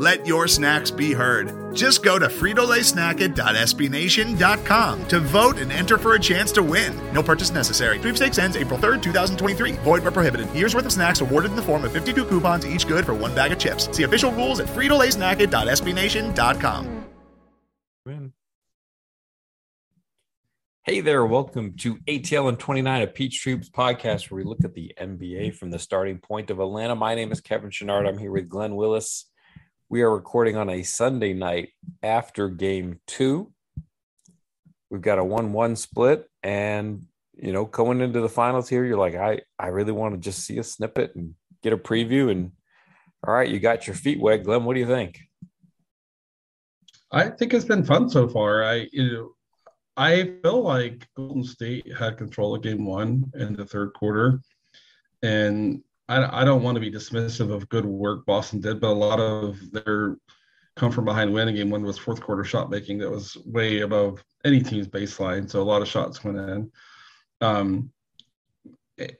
Let your snacks be heard. Just go to fritolaysnacket.sbnation.com to vote and enter for a chance to win. No purchase necessary. Sweepstakes ends April 3rd, 2023. Void where prohibited. Year's worth of snacks awarded in the form of 52 coupons, each good for one bag of chips. See official rules at fritolaysnacket.sbnation.com. Win. Hey there, welcome to ATL and 29, a Peachtree Hoops podcast where we look at the NBA from the starting point of Atlanta. My name is Kevin Chouinard. I'm here with Glen Willis. We are recording on a Sunday night after game two. We've got a 1 1 split. And, you know, going into the finals here, you're like, I, I really want to just see a snippet and get a preview. And all right, you got your feet wet. Glen, what do you think? I think it's been fun so far. I, you know, I feel like Golden State had control of game one in the third quarter. And I, I don't want to be dismissive of good work Boston did, but a lot of their come from behind winning game one was fourth quarter shot making that was way above any team's baseline. So a lot of shots went in. Um,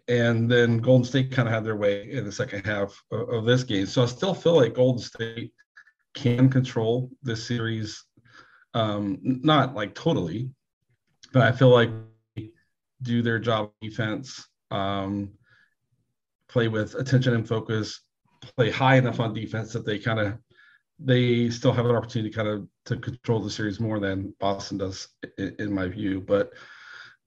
and then Golden State kind of had their way in the second half of, of, this game. So I still feel like Golden State can control this series, um, not like totally, but I feel like do their job defense. Um, play with attention and focus, play high enough on defense that they kind of they still have an opportunity kind of to control the series more than Boston does, in, in my view. But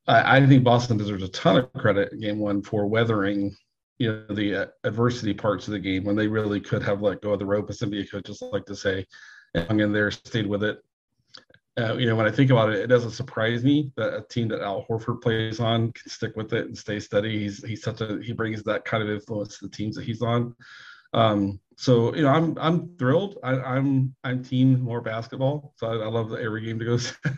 I, I, think Boston deserves a ton of credit in game one for weathering, you know, the uh, adversity parts of the game when they really could have let go of the rope, as NBA coaches like to say, hung in there, stayed with it, uh, you know, when I think about it, it doesn't surprise me that a team that Al Horford plays on can stick with it and stay steady. He's he's such a he brings that kind of influence to the teams that he's on. Um, so you know, I'm I'm thrilled. I, am I'm, I'm team more basketball. So I, I love every game to go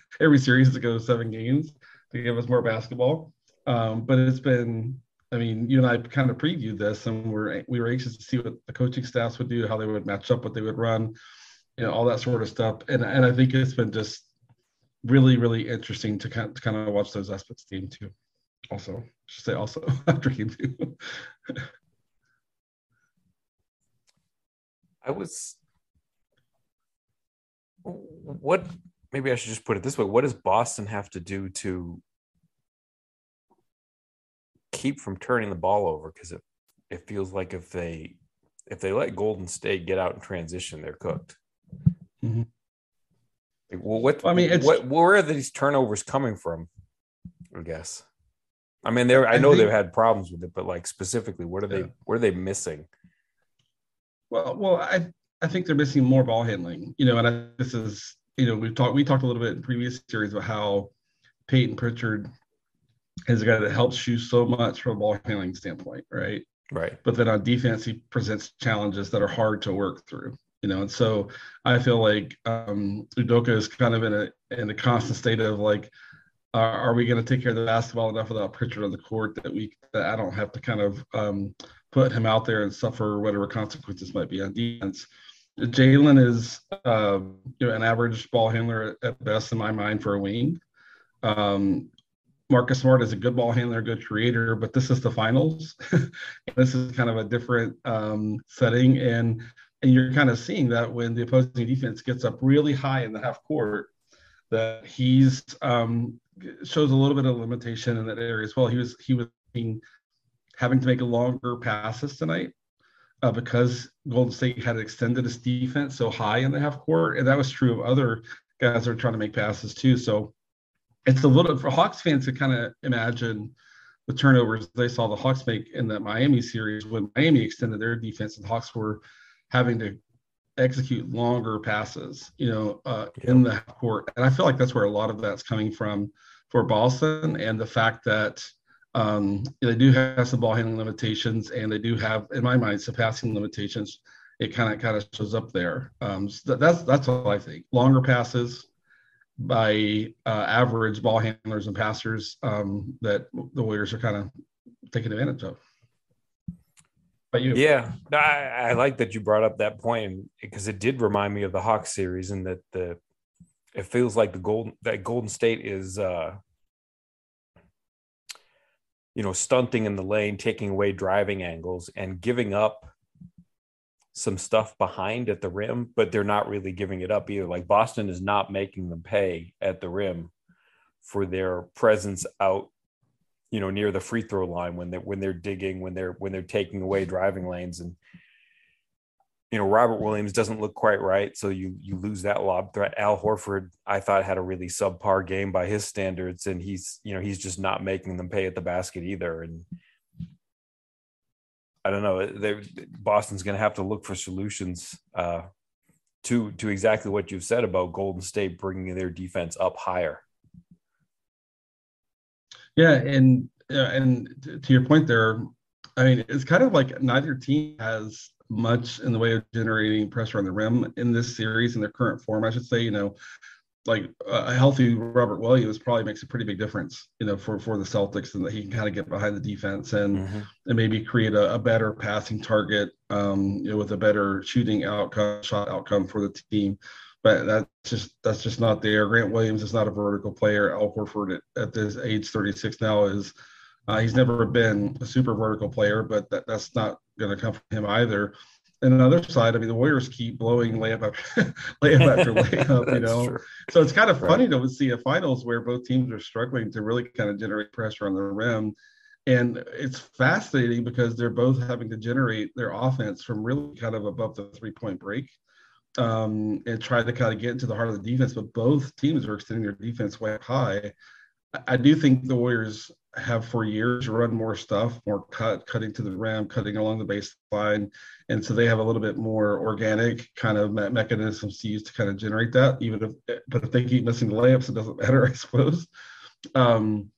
every series to go seven games to give us more basketball. Um, but it's been I mean, you and I kind of previewed this, and we're we were anxious to see what the coaching staffs would do, how they would match up, what they would run, you know, all that sort of stuff. And and I think it's been just really, really interesting to kind to kind of watch those aspects of the game too. Also, I should say also after game two. I was what maybe I should just put it this way. What does Boston have to do to keep from turning the ball over? Because it it feels like if they if they let Golden State get out in transition, they're cooked. Mm-hmm. Well, what I mean, what where are these turnovers coming from? I guess. I mean, there. I know think, they've had problems with it, but like specifically, what are yeah. they? What are they missing? Well, well, I I think they're missing more ball handling. You know, and I, this is you know we've talked we talked a little bit in previous series about how Payton Pritchard is a guy that helps you so much from a ball handling standpoint, right? Right. But then on defense, he presents challenges that are hard to work through you know and so i feel like um udoka is kind of in a in a constant state of like uh, are we going to take care of the basketball enough without Pritchard on the court that we that I don't have to kind of um, put him out there and suffer whatever consequences might be on defense. jalen is uh, you know an average ball handler at best in my mind for a wing. Um, Marcus Smart is a good ball handler, good creator, but this is the finals. this is kind of a different um, setting, and and you're kind of seeing that when the opposing defense gets up really high in the half court, that he's um, shows a little bit of limitation in that area as well. He was he was being, having to make longer passes tonight uh, because Golden State had extended its defense so high in the half court, and that was true of other guys that are trying to make passes too. So it's a little for Hawks fans to kind of imagine the turnovers they saw the Hawks make in that Miami series when Miami extended their defense and Hawks were having to execute longer passes, you know, uh, yeah. in the court. And I feel like that's where a lot of that's coming from for Boston and the fact that um, they do have some ball handling limitations and they do have, in my mind, some passing limitations. it kind of kind of shows up there. Um, so that's that's all I think. Longer passes by uh, average ball handlers and passers um, that the Warriors are kind of taking advantage of. You, yeah, I, I like that you brought up that point because it did remind me of the Hawks series, and that the it feels like the golden that Golden State is. uh you know, stunting in the lane, taking away driving angles, and giving up some stuff behind at the rim, but they're not really giving it up either. Like Boston is not making them pay at the rim for their presence out, you know, near the free throw line when they when they're digging, when they're when they're taking away driving lanes and you know Robert Williams doesn't look quite right, so you you lose that lob threat. Al Horford, I thought had a really subpar game by his standards, and he's you know he's just not making them pay at the basket either. And I don't know. They, Boston's going to have to look for solutions uh, to to exactly what you've said about Golden State bringing their defense up higher. Yeah, and uh, and to your point there, I mean, it's kind of like neither team has much in the way of generating pressure on the rim in this series in their current form. I should say, you know, like a healthy Robert Williams probably makes a pretty big difference, you know, for for the Celtics, and that he can kind of get behind the defense and mm-hmm. and maybe create a, a, better passing target, um, you know, with a better shooting outcome, shot outcome for the team. But that's just that's just not there. Grant Williams is not a vertical player. Al Horford at, at this age 36 now is uh, he's never been a super vertical player, but that, that's not going to come from him either. And on the other side, I mean, the Warriors keep blowing layup after layup after layup, you know. True. So it's kind of right. funny to see a finals where both teams are struggling to really kind of generate pressure on the rim. And it's fascinating because they're both having to generate their offense from really kind of above the three point break um, and try to kind of get into the heart of the defense. But both teams are extending their defense way high. I do think the Warriors have for years run more stuff, more cut, cutting to the rim, cutting along the baseline, and so they have a little bit more organic kind of me- mechanisms to use to kind of generate that. Even if, but if they keep missing the layups, it doesn't matter, I suppose. Um,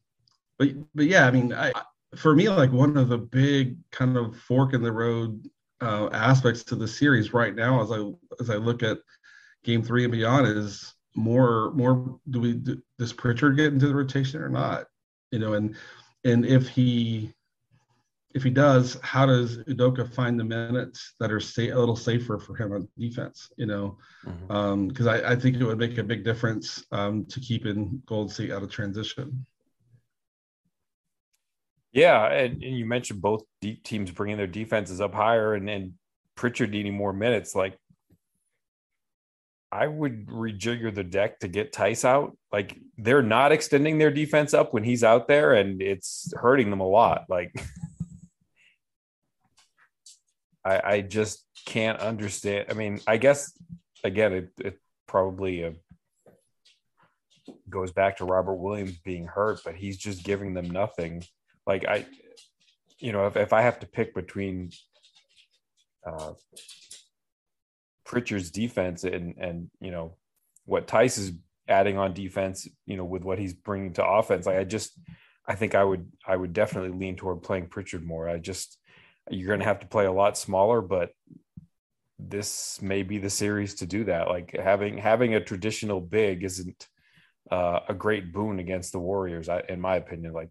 but but yeah, I mean, I, for me, like one of the big kind of fork in the road uh, aspects to the series right now, as I as I look at Game Three and beyond, is more more do we do, does Pritchard get into the rotation or not? You know, and and if he if he does, how does Udoka find the minutes that are sa- a little safer for him on defense? You know, because mm-hmm. um, I, I, think it would make a big difference um, to keeping Gold State out of transition. Yeah, and, and, you mentioned both teams bringing their defenses up higher, and, and Pritchard needing more minutes. Like I would rejigger the deck to get Theis out. Like they're not extending their defense up when he's out there, and it's hurting them a lot. Like I, I just can't understand. I mean, I guess again, it, it probably uh, goes back to Robert Williams being hurt, but he's just giving them nothing. Like I, you know, if, if I have to pick between uh, Pritchard's defense and and you know what Theis is adding on defense, you know, with what he's bringing to offense. Like I just, I think I would I would definitely lean toward playing Pritchard more. I just you're going to have to play a lot smaller, but this may be the series to do that. Like having having a traditional big isn't uh, a great boon against the Warriors, I, in my opinion. Like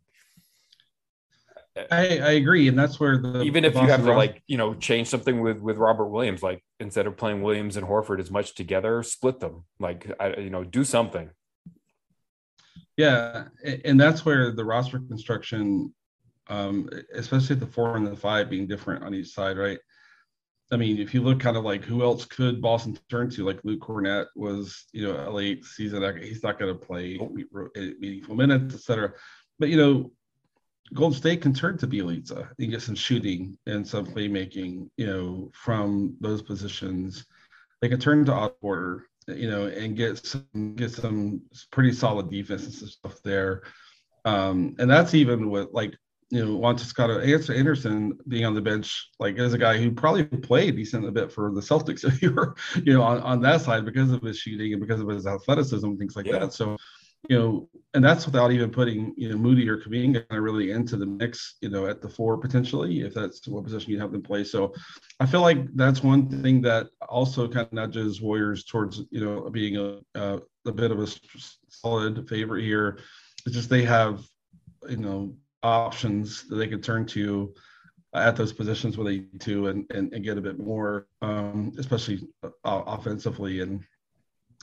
I, I agree, and that's where the even if you have to like you know change something with with Robert Williams, like instead of playing Williams and Horford as much together, split them. Like I, you know, do something. Yeah, and that's where the roster construction, um, especially the four and the five being different on each side, right? I mean, if you look kind of like who else could Boston turn to, like Luke Kornet was, you know, a late season, he's not going to play meaningful minutes, etc. But you know, Golden State can turn to Bjelica and get some shooting and some playmaking, you know, from those positions. They can turn to Otto you know, and get some get some pretty solid defense and stuff there. Um, and that's even with like you know, Juan Toscano Anderson being on the bench, like as a guy who probably played decent a bit for the Celtics if you were, you know, on, on that side because of his shooting and because of his athleticism and things like yeah. that. So you know, and that's without even putting you know Moody or Kuminga really into the mix, you know, at the four potentially, if that's what position you have them play. So, I feel like that's one thing that also kind of nudges Warriors towards you know being a a bit of a solid favorite here. It's just they have you know options that they can turn to at those positions where they need to and, and, and get a bit more, um, especially uh, offensively. And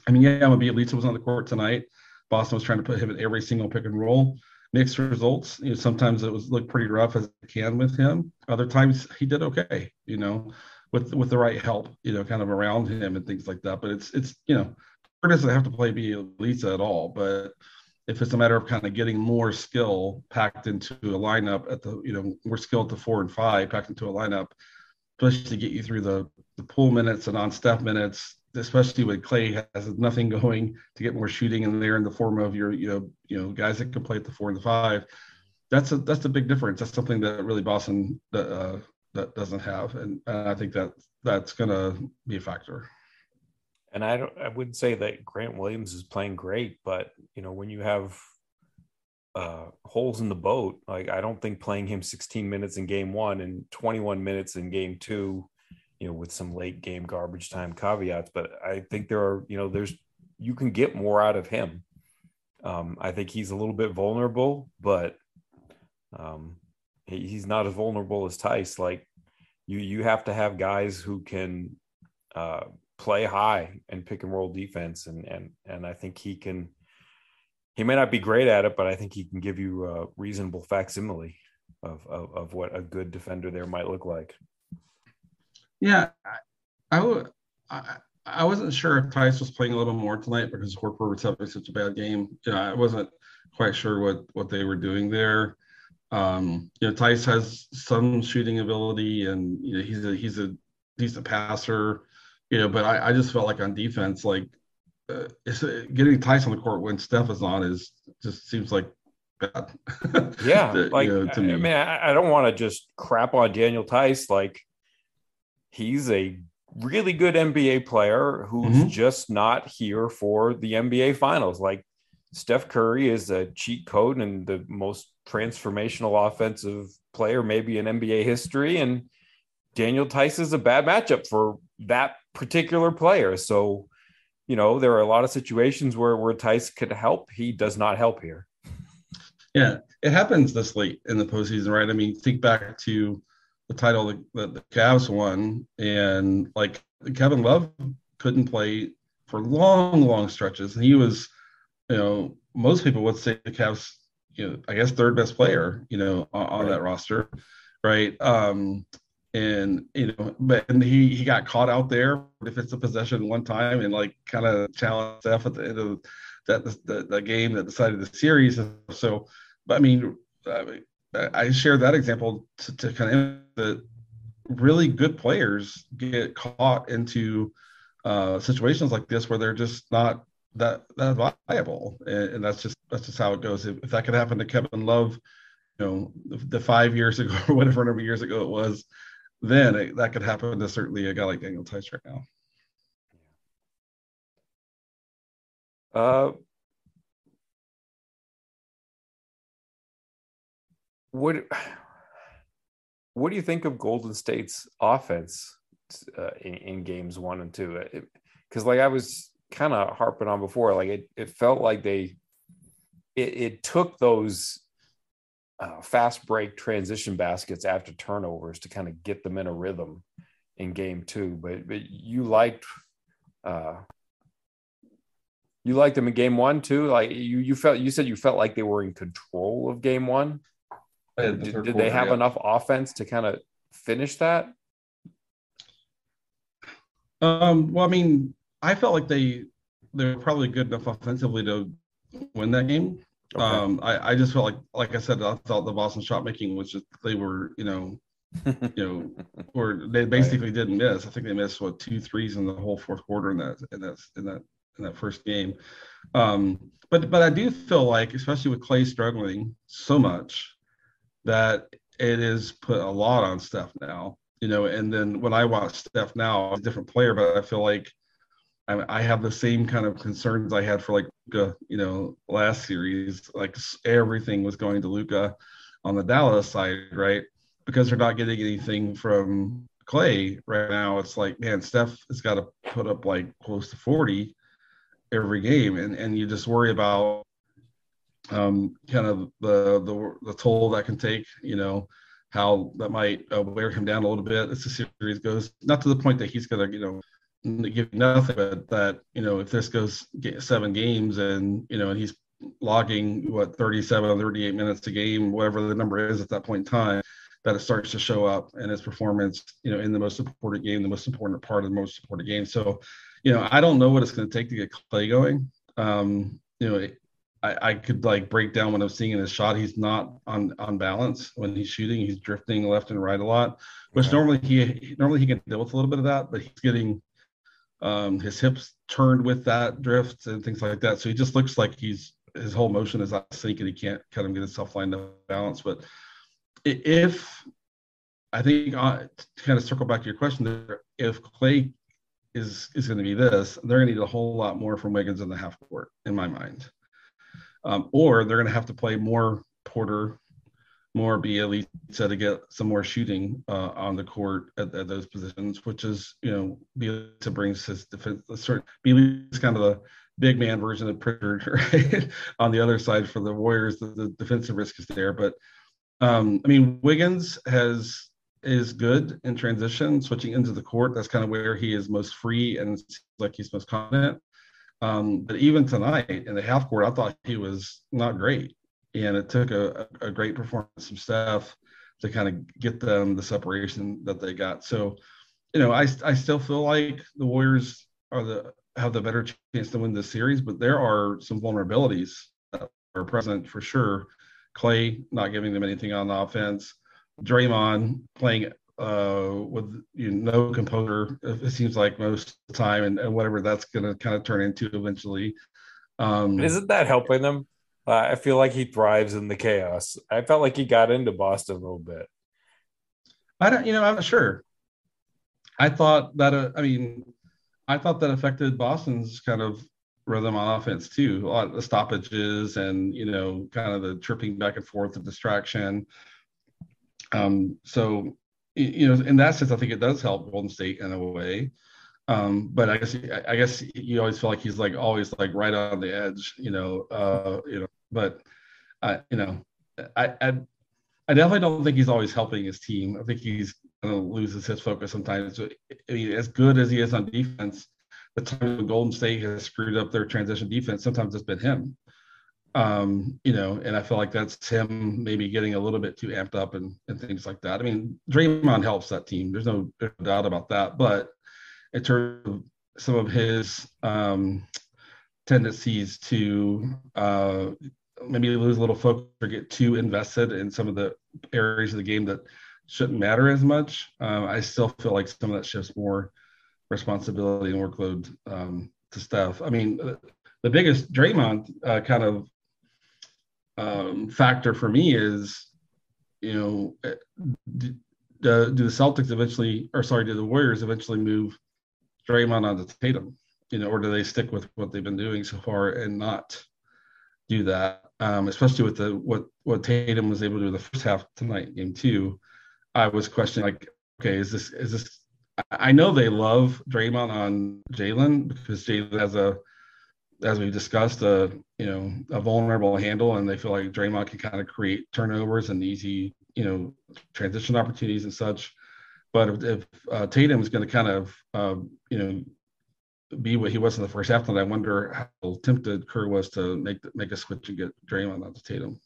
I mean, yeah, Bjelica was on the court tonight. Boston was trying to put him in every single pick and roll. Mixed results. You know, sometimes it was looked pretty rough as it can with him. Other times he did okay. You know, with with the right help. You know, kind of around him and things like that. But it's it's you know, doesn't have to play Bjelica at all. But if it's a matter of kind of getting more skill packed into a lineup at the you know more skill at the four and five packed into a lineup, especially to get you through the the Poole minutes and on step minutes, especially when Clay has nothing going to get more shooting in there in the form of your you know you know guys that can play at the four and the five. That's a that's a big difference. That's something that really Boston that uh, that doesn't have, and, and I think that that's going to be a factor. And I don't I wouldn't say that Grant Williams is playing great, but you know, when you have uh, holes in the boat, like I don't think playing him 16 minutes in game one and 21 minutes in game two, you know, with some late game garbage time caveats, but I think there are, you know, there's you can get more out of him. Um, I think he's a little bit vulnerable, but um, he, he's not as vulnerable as Theis. Like you, you have to have guys who can uh, play high and pick and roll defense, and and and I think he can. He may not be great at it, but I think he can give you a reasonable facsimile of of, of what a good defender there might look like. Yeah, I, I I, I wasn't sure if Theis was playing a little more tonight because Horford was having such a bad game. You know, I wasn't quite sure what what they were doing there. Um, you know, Theis has some shooting ability, and you know he's a he's a decent passer you know, but I, I just felt like on defense, like uh, it's, uh, getting Theis on the court when Steph is on is just seems like bad. yeah, like you know, to me. I mean, I, I don't want to just crap on Daniel Theis, Like he's a really good NBA player who's mm-hmm. just not here for the NBA finals. Like Steph Curry is a cheat code and the most transformational offensive player maybe in NBA history. And Daniel Theis is a bad matchup for that particular player. So, you know, there are a lot of situations where where Theis could help. He does not help here. Yeah, it happens this late in the postseason, right? I mean, think back to the title that, the Cavs won, and like Kevin Love couldn't play for long, long stretches. And he was, you know, most people would say the Cavs, you know, I guess third best player, you know, on, on that roster, right? Um, and you know, but and he he got caught out there if it's a possession one time and like kind of challenged Steph at the end of that the, the, game that decided the series. So, but I mean, I, I share that example to, to kind of the really good players get caught into uh, situations like this where they're just not that that viable, and, and that's just that's just how it goes. If, if, that could happen to Kevin Love, you know, the, the five years ago or whatever number years ago it was, then it, that could happen to certainly a guy like Daniel Theis right now. Uh, what what do you think of Golden State's offense uh, in, in, games one and two? Because like I was kind of harping on before, like it, it felt like they it, it took those uh, fast break transition baskets after turnovers to kind of get them in a rhythm in game two. But but you liked uh, you liked them in game one too. Like you you felt you said you felt like they were in control of game one. Did, did they have yeah. enough offense to kind of finish that? Um, well, I mean, I felt like they they were probably good enough offensively to win that game. Okay. Um, I, I just felt like, like I said, I thought the Boston shot making was just they were, you know, you know, or they basically right. didn't miss. I think they missed what two threes in the whole fourth quarter in that in that in that in that first game. Um, but but I do feel like, especially with Clay struggling so much, that it is put a lot on Steph now. You know, and then when I watch Steph now, I'm a different player, but I feel like I, have the same kind of concerns I had for like Luka, you know, last series. Like everything was going to Luka on the Dallas side, right? Because they're not getting anything from Clay right now. It's like, man, Steph has got to put up like close to 40 every game, and and you just worry about um, kind of the, the the toll that can take. You know, how that might uh, wear him down a little bit as the series goes. Not to the point that he's gonna, you know, give nothing, but that you know, if this goes seven games and you know, and he's logging what 37 38 minutes a game whatever the number is at that point in time that it starts to show up in his performance you know in the most important game the most important part of the most important game so you know i don't know what it's going to take to get clay going um you know I, I could like break down what I'm seeing in his shot. He's not on on balance when he's shooting. He's drifting left and right a lot, which okay. normally he normally he can deal with a little bit of that, but he's getting um, his hips turned with that drift and things like that. So he just looks like he's his whole motion is out of sync and he can't kind of get himself lined up balance. But if I think uh, to kind of circle back to your question there, if Clay is is going to be this, they're going to need a whole lot more from Wiggins in the half court, in my mind um, or they're going to have to play more Porter, more Bjelica to get some more shooting uh, on the court at, at, those positions, which is you know Bjelica brings his defense. Sort is kind of the big man version of Pritchard, right? on the other side for the Warriors, the, the defensive risk is there, but um, I mean Wiggins has is good in transition, switching into the court. That's kind of where he is most free and seems like he's most confident. Um, but even tonight in the half court, I thought he was not great. And it took a, a great performance from Steph to kind of get them the separation that they got. So, you know, I, I still feel like the Warriors are the have the better chance to win this series, but there are some vulnerabilities that are present for sure. Clay not giving them anything on the offense, Draymond playing uh, with you know, no composer. It seems like most of the time, and, and whatever that's going to kind of turn into eventually. Um, isn't that helping them? Uh, I feel like he thrives in the chaos. I felt like he got into Boston a little bit. I don't, you know, I'm not sure. I thought that, uh, I mean, I thought that affected Boston's kind of rhythm on offense too. A lot of the stoppages and, you know, kind of the tripping back and forth, the distraction. Um, so you know, in that sense, I think it does help Golden State in a way. Um, but I guess I guess you always feel like he's like always like right on the edge, you know. Uh, you know, but I, you know, I, I, I definitely don't think he's always helping his team. I think he's gonna loses his focus sometimes. I mean, as good as he is on defense, the time Golden State has screwed up their transition defense, sometimes it's been him. Um, you know, and I feel like that's him maybe getting a little bit too amped up and, and things like that. I mean, Draymond helps that team. There's no doubt about that. But in terms of some of his um, tendencies to uh, maybe lose a little focus or get too invested in some of the areas of the game that shouldn't matter as much, um, I still feel like some of that shifts more responsibility and workload um, to Steph. I mean, the biggest Draymond uh, kind of um, factor for me is, you know, eh, do, do, the Celtics eventually, or sorry, do the Warriors eventually move Draymond onto Tatum? You know, or do they stick with what they've been doing so far and not do that? Um, especially with the what what Tatum was able to do the first half tonight, game two. I was questioning like, okay, is this is this? I know they love Draymond on Jalen because Jalen has a as we discussed, a you know a vulnerable handle, and they feel like Draymond can kind of create turnovers and easy you know transition opportunities and such. But if, if uh, Tatum is going to kind of uh, you know be what he was in the first half, then I wonder how tempted Kerr was to make make a switch and get Draymond onto Tatum.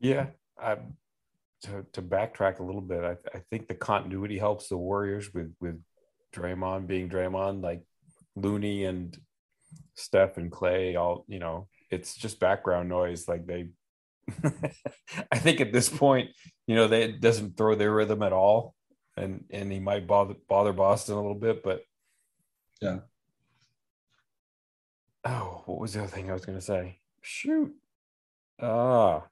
Yeah, I, to to backtrack a little bit, I, I think the continuity helps the Warriors with with Draymond being Draymond. Like Looney and Steph and Clay, all you know, it's just background noise. Like they, I think at this point, you know, they doesn't throw their rhythm at all, and and he might bother bother Boston a little bit, but yeah. Oh, what was the other thing I was going to say? Shoot. Ah.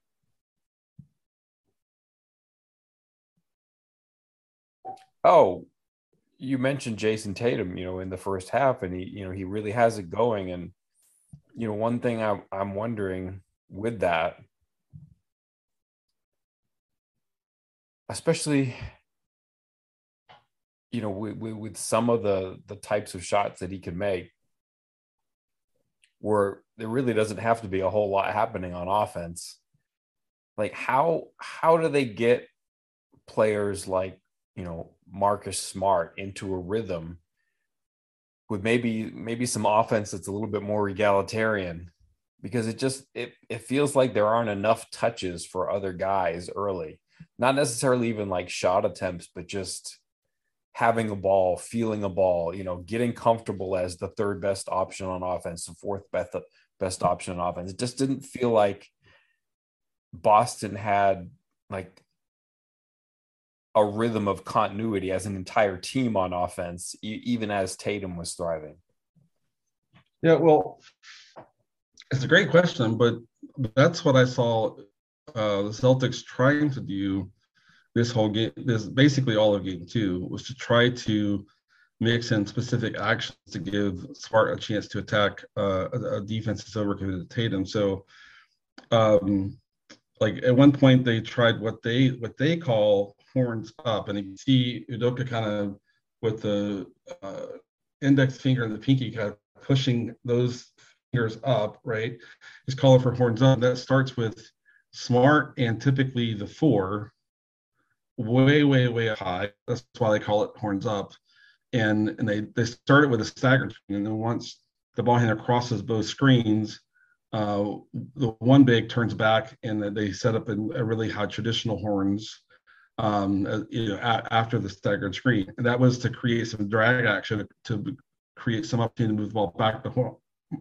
Oh, you mentioned Jayson Tatum, you know, in the first half, and he, you know, he really has it going. And you know, one thing I'm I'm wondering with that, especially, you know, with, with some of the the types of shots that he can make, where there really doesn't have to be a whole lot happening on offense. Like how how do they get players like you know Marcus Smart into a rhythm with maybe maybe some offense that's a little bit more egalitarian because it just it it feels like there aren't enough touches for other guys early. Not necessarily even like shot attempts but just having a ball feeling a ball you know getting comfortable as the third best option on offense the fourth best best option on offense. It just didn't feel like boston had like a rhythm of continuity as an entire team on offense, even as Tatum was thriving? Yeah, well, it's a great question, but that's what I saw uh, the Celtics trying to do this whole game. This basically all of game two was to try to mix in specific actions to give Smart a chance to attack uh, a, a defense that's overcommitted to Tatum. So, um, like at one point, they tried what they what they call horns up, and you see Udoka kind of with the uh, index finger and the pinky kind of pushing those fingers up, right? He's calling for horns up. That starts with smart and typically the four, way, way, way high. That's why they call it horns up. And and they they start it with a screen, and then once the ball handler crosses both screens, uh, the one big turns back, and they set up a, a really high traditional horns um, uh, you know, a- after the staggered screen. And that was to create some drag action to create some opportunity to move the ball back to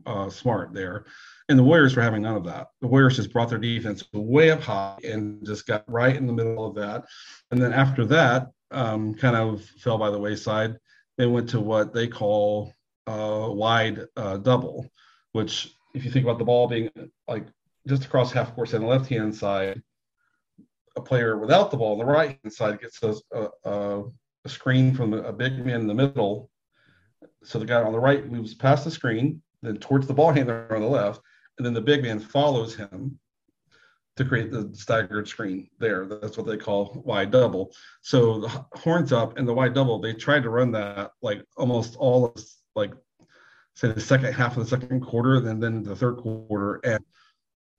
uh, Smart there. And the Warriors were having none of that. The Warriors just brought their defense way up high and just got right in the middle of that. And then after that, um, kind of fell by the wayside. They went to what they call uh, wide double, which, if you think about the ball being like just across half course on the left hand side, a player without the ball on the right hand side gets a, a, a screen from a big man in the middle. So the guy on the right moves past the screen, then towards the ball handler on the left, and then the big man follows him to create the staggered screen there. That's what they call wide double. So the horns up and the wide double, they tried to run that like almost all of like say the second half of the second quarter, and then the third quarter. And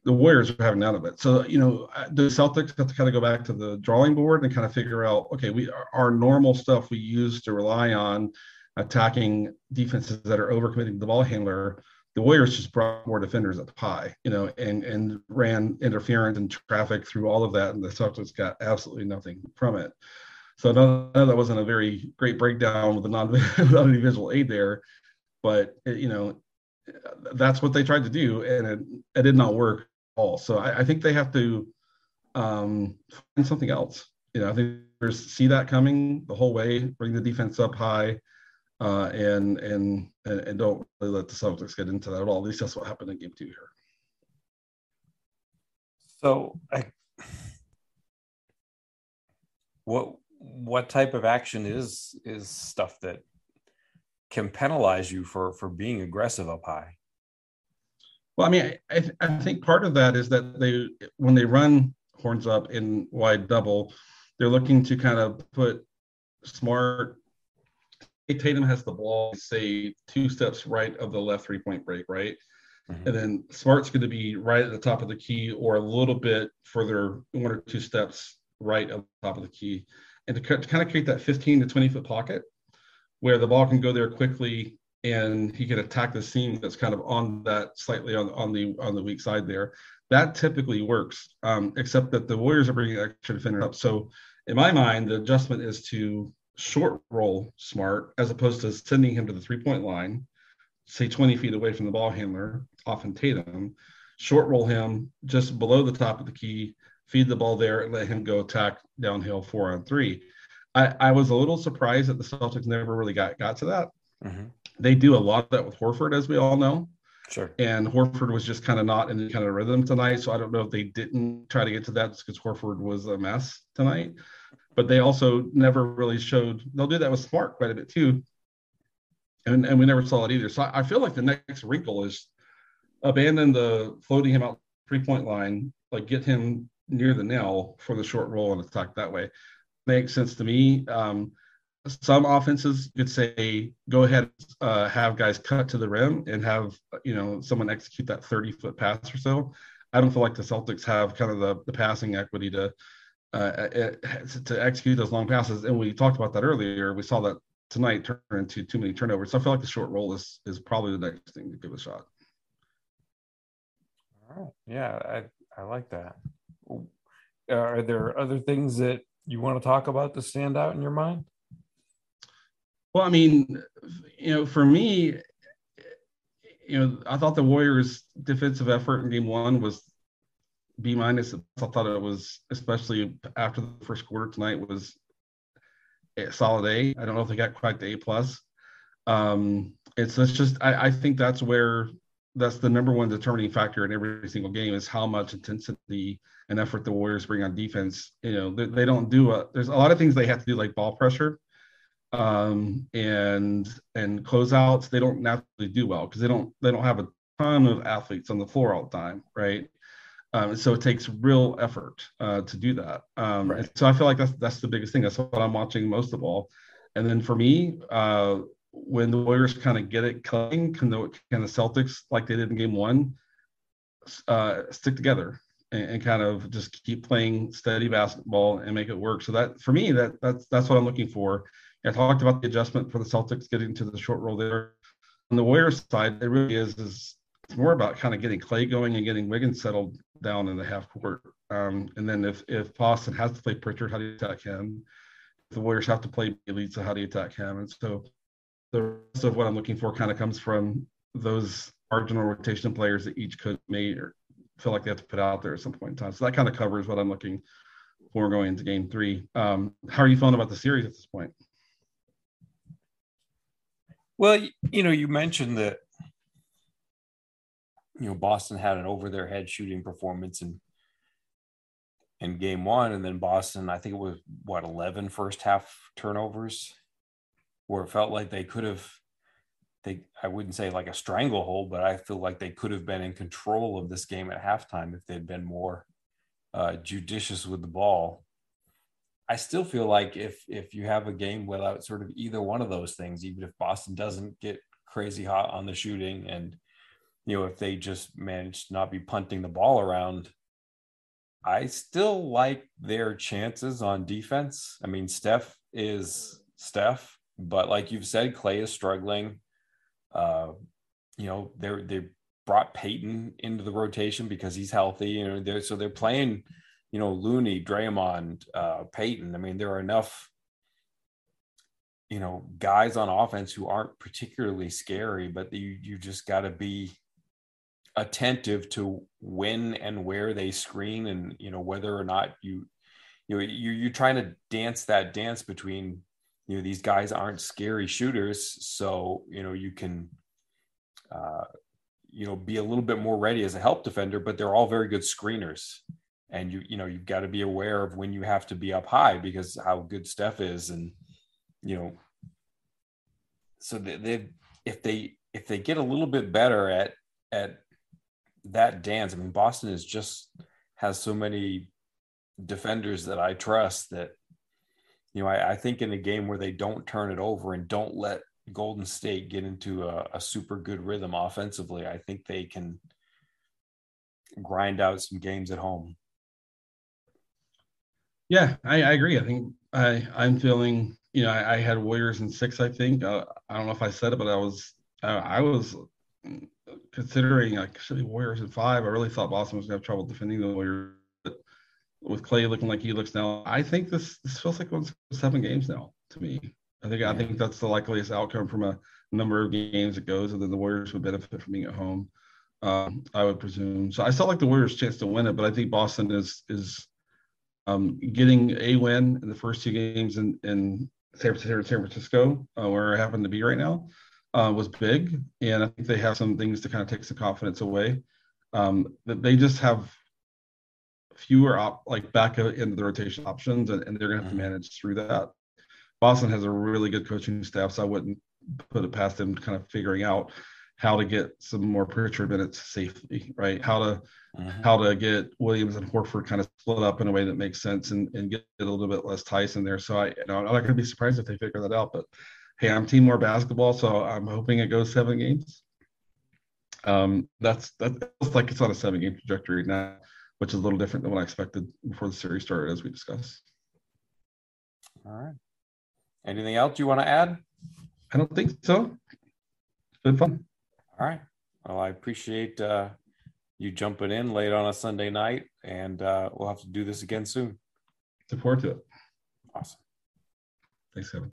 the Warriors are having none of it. So, you know, uh, the Celtics have to kind of go back to the drawing board and kind of figure out, okay, we our normal stuff we use to rely on attacking defenses that are overcommitting the ball handler. The Warriors just brought more defenders at the pie, you know, and and ran interference and traffic through all of that, and the Celtics got absolutely nothing from it. So that wasn't a very great breakdown with the non without any visual aid there, but it, you know, that's what they tried to do, and it, it did not work at all. So I, I think they have to um, find something else. You know, I think there's see that coming the whole way, bring the defense up high, uh, and, and and don't really let the Celtics get into that at all. At least that's what happened in Game Two here. So, I, what what type of action is is stuff that can penalize you for for being aggressive up high? Well, I mean, I, th- I think part of that is that they, when they run horns up in wide double, they're looking to kind of put smart. Tatum has the ball, say, two steps right of the left three point break, right? Mm-hmm. And then Smart's going to be right at the top of the key or a little bit further, one or two steps right of the top of the key. And to, to kind of create that 15 to 20 foot pocket where the ball can go there quickly and he can attack the seam that's kind of on that slightly on, on the on the weak side there. That typically works, um, except that the Warriors are bringing extra defender up. So in my mind, the adjustment is to short roll Smart as opposed to sending him to the three point line, say 20 feet away from the ball handler, often Tatum. Short roll him just below the top of the key, feed the ball there, and let him go attack downhill four on three. I, I was a little surprised that the Celtics never really got got to that. Mm-hmm they do a lot of that with Horford, as we all know. Sure. And Horford was just kind of not in kind of rhythm tonight. So I don't know if they didn't try to get to that because Horford was a mess tonight. but they also never really showed. They'll do that with Smart quite a bit too, and and we never saw it either. So I, I feel like the next wrinkle is abandon the floating him out three point line, like get him near the nail for the short roll and attack that way. Makes sense to me. Um, some offenses could say go ahead uh, have guys cut to the rim and have you know someone execute that 30 foot pass or so. I don't feel like the celtics have kind of the, the passing equity to uh, to execute those long passes. And we talked about that earlier. We saw that tonight turn into too many turnovers. So i feel like the short roll is is probably the next thing to give a shot. All right. Yeah i i like that. Are there other things that you want to talk about to stand out in your mind well, I mean, you know, for me, you know, I thought the Warriors' defensive effort in Game One was B minus. I thought it was, especially after the first quarter tonight, was a solid A. I don't know if they got quite the A plus. Um, it's, it's just I, I think that's where that's the number one determining factor in every single game is how much intensity and effort the Warriors bring on defense. You know, they, they don't do a. There's a lot of things they have to do, like ball pressure um, and and closeouts they don't naturally do well because they don't they don't have a ton of athletes on the floor all the time, right? Um, so it takes real effort uh, to do that. Um, right. So I feel like that's that's the biggest thing. That's what I'm watching most of all. And then for me, uh, when the Warriors kind of get it clicking, can the can the Celtics like they did in Game One uh, stick together and, and, kind of just keep playing steady basketball and make it work? So that for me, that that's that's what I'm looking for. I talked about the adjustment for the Celtics getting to the short roll there. On the Warriors side, it really is is it's more about kind of getting Clay going and getting Wiggins settled down in the half court. Um, and then if if Boston has to play Pritchard, how do you attack him? If the Warriors have to play Elite, so how do you attack him? And so the rest of what I'm looking for kind of comes from those marginal rotation players that each could make or feel like they have to put out there at some point in time. So that kind of covers what I'm looking for going into game three. Um, how are you feeling about the series at this point? Well, you know, you mentioned that you know Boston had an over their head shooting performance in in game one, and then Boston, I think it was what 11 first half turnovers, where it felt like they could have they I wouldn't say like a stranglehold, but I feel like they could have been in control of this game at halftime if they'd been more uh, judicious with the ball. I still feel like if if you have a game without sort of either one of those things, even if Boston doesn't get crazy hot on the shooting and you know if they just manage to not be punting the ball around, I still like their chances on defense. I mean, Steph is Steph, but like you've said, Clay is struggling. Uh, you know, they're they brought Payton into the rotation because he's healthy. You know, they're so they're playing you know, Looney, Draymond, uh, Payton. I mean, there are enough, you know, guys on offense who aren't particularly scary, but you you just got to be attentive to when and where they screen, and you know whether or not you, you know, you you're trying to dance that dance between, you know, these guys aren't scary shooters, so you know you can. Uh, you know, be a little bit more ready as a help defender, but they're all very good screeners and you you know you've got to be aware of when you have to be up high because how good Steph is, and you know, so they, they if they if they get a little bit better at at that dance, I mean, Boston is just has so many defenders that I trust that you know I, I think in a game where they don't turn it over and don't let Golden State get into a, a super good rhythm offensively, I think they can grind out some games at home. Yeah, I, I agree. I think I I'm feeling. You know, I, I had Warriors in six. I think uh, I don't know if I said it, but I was uh, I was considering like should be Warriors in five. I really thought Boston was going to have trouble defending the Warriors. With Clay looking like he looks now, I think this this feels like one's seven games now to me. I think I think that's the likeliest outcome from a number of games it goes, and then the Warriors would benefit from being at home. Um, I would presume. So I still like the Warriors' chance to win it, but I think Boston is is um, getting a win in the first two games in, in San Francisco, San Francisco uh, where I happen to be right now, uh, was big. And I think they have some things to kind of take some confidence away. Um, they just have fewer op, like back into the rotation options, and, and they're going to have to mm-hmm. manage through that. Boston has a really good coaching staff, so I wouldn't put it past them kind of figuring out how to get some more Pritchard minutes safely, right? How to mm-hmm. how to get Williams and Horford kind of split up in a way that makes sense and, and get a little bit less Tyson there. So I, you know, I'm not going to be surprised if they figure that out. But hey, I'm team more basketball, so I'm hoping it goes seven games. Um, that's that looks like it's on a seven game trajectory now, which is a little different than what I expected before the series started, as we discussed. All right. Anything else you want to add? I don't think so. It's been fun. All right. Well, I appreciate uh, you jumping in late on a Sunday night, and uh, we'll have to do this again soon. Look forward to it. Awesome. Thanks, Kevin.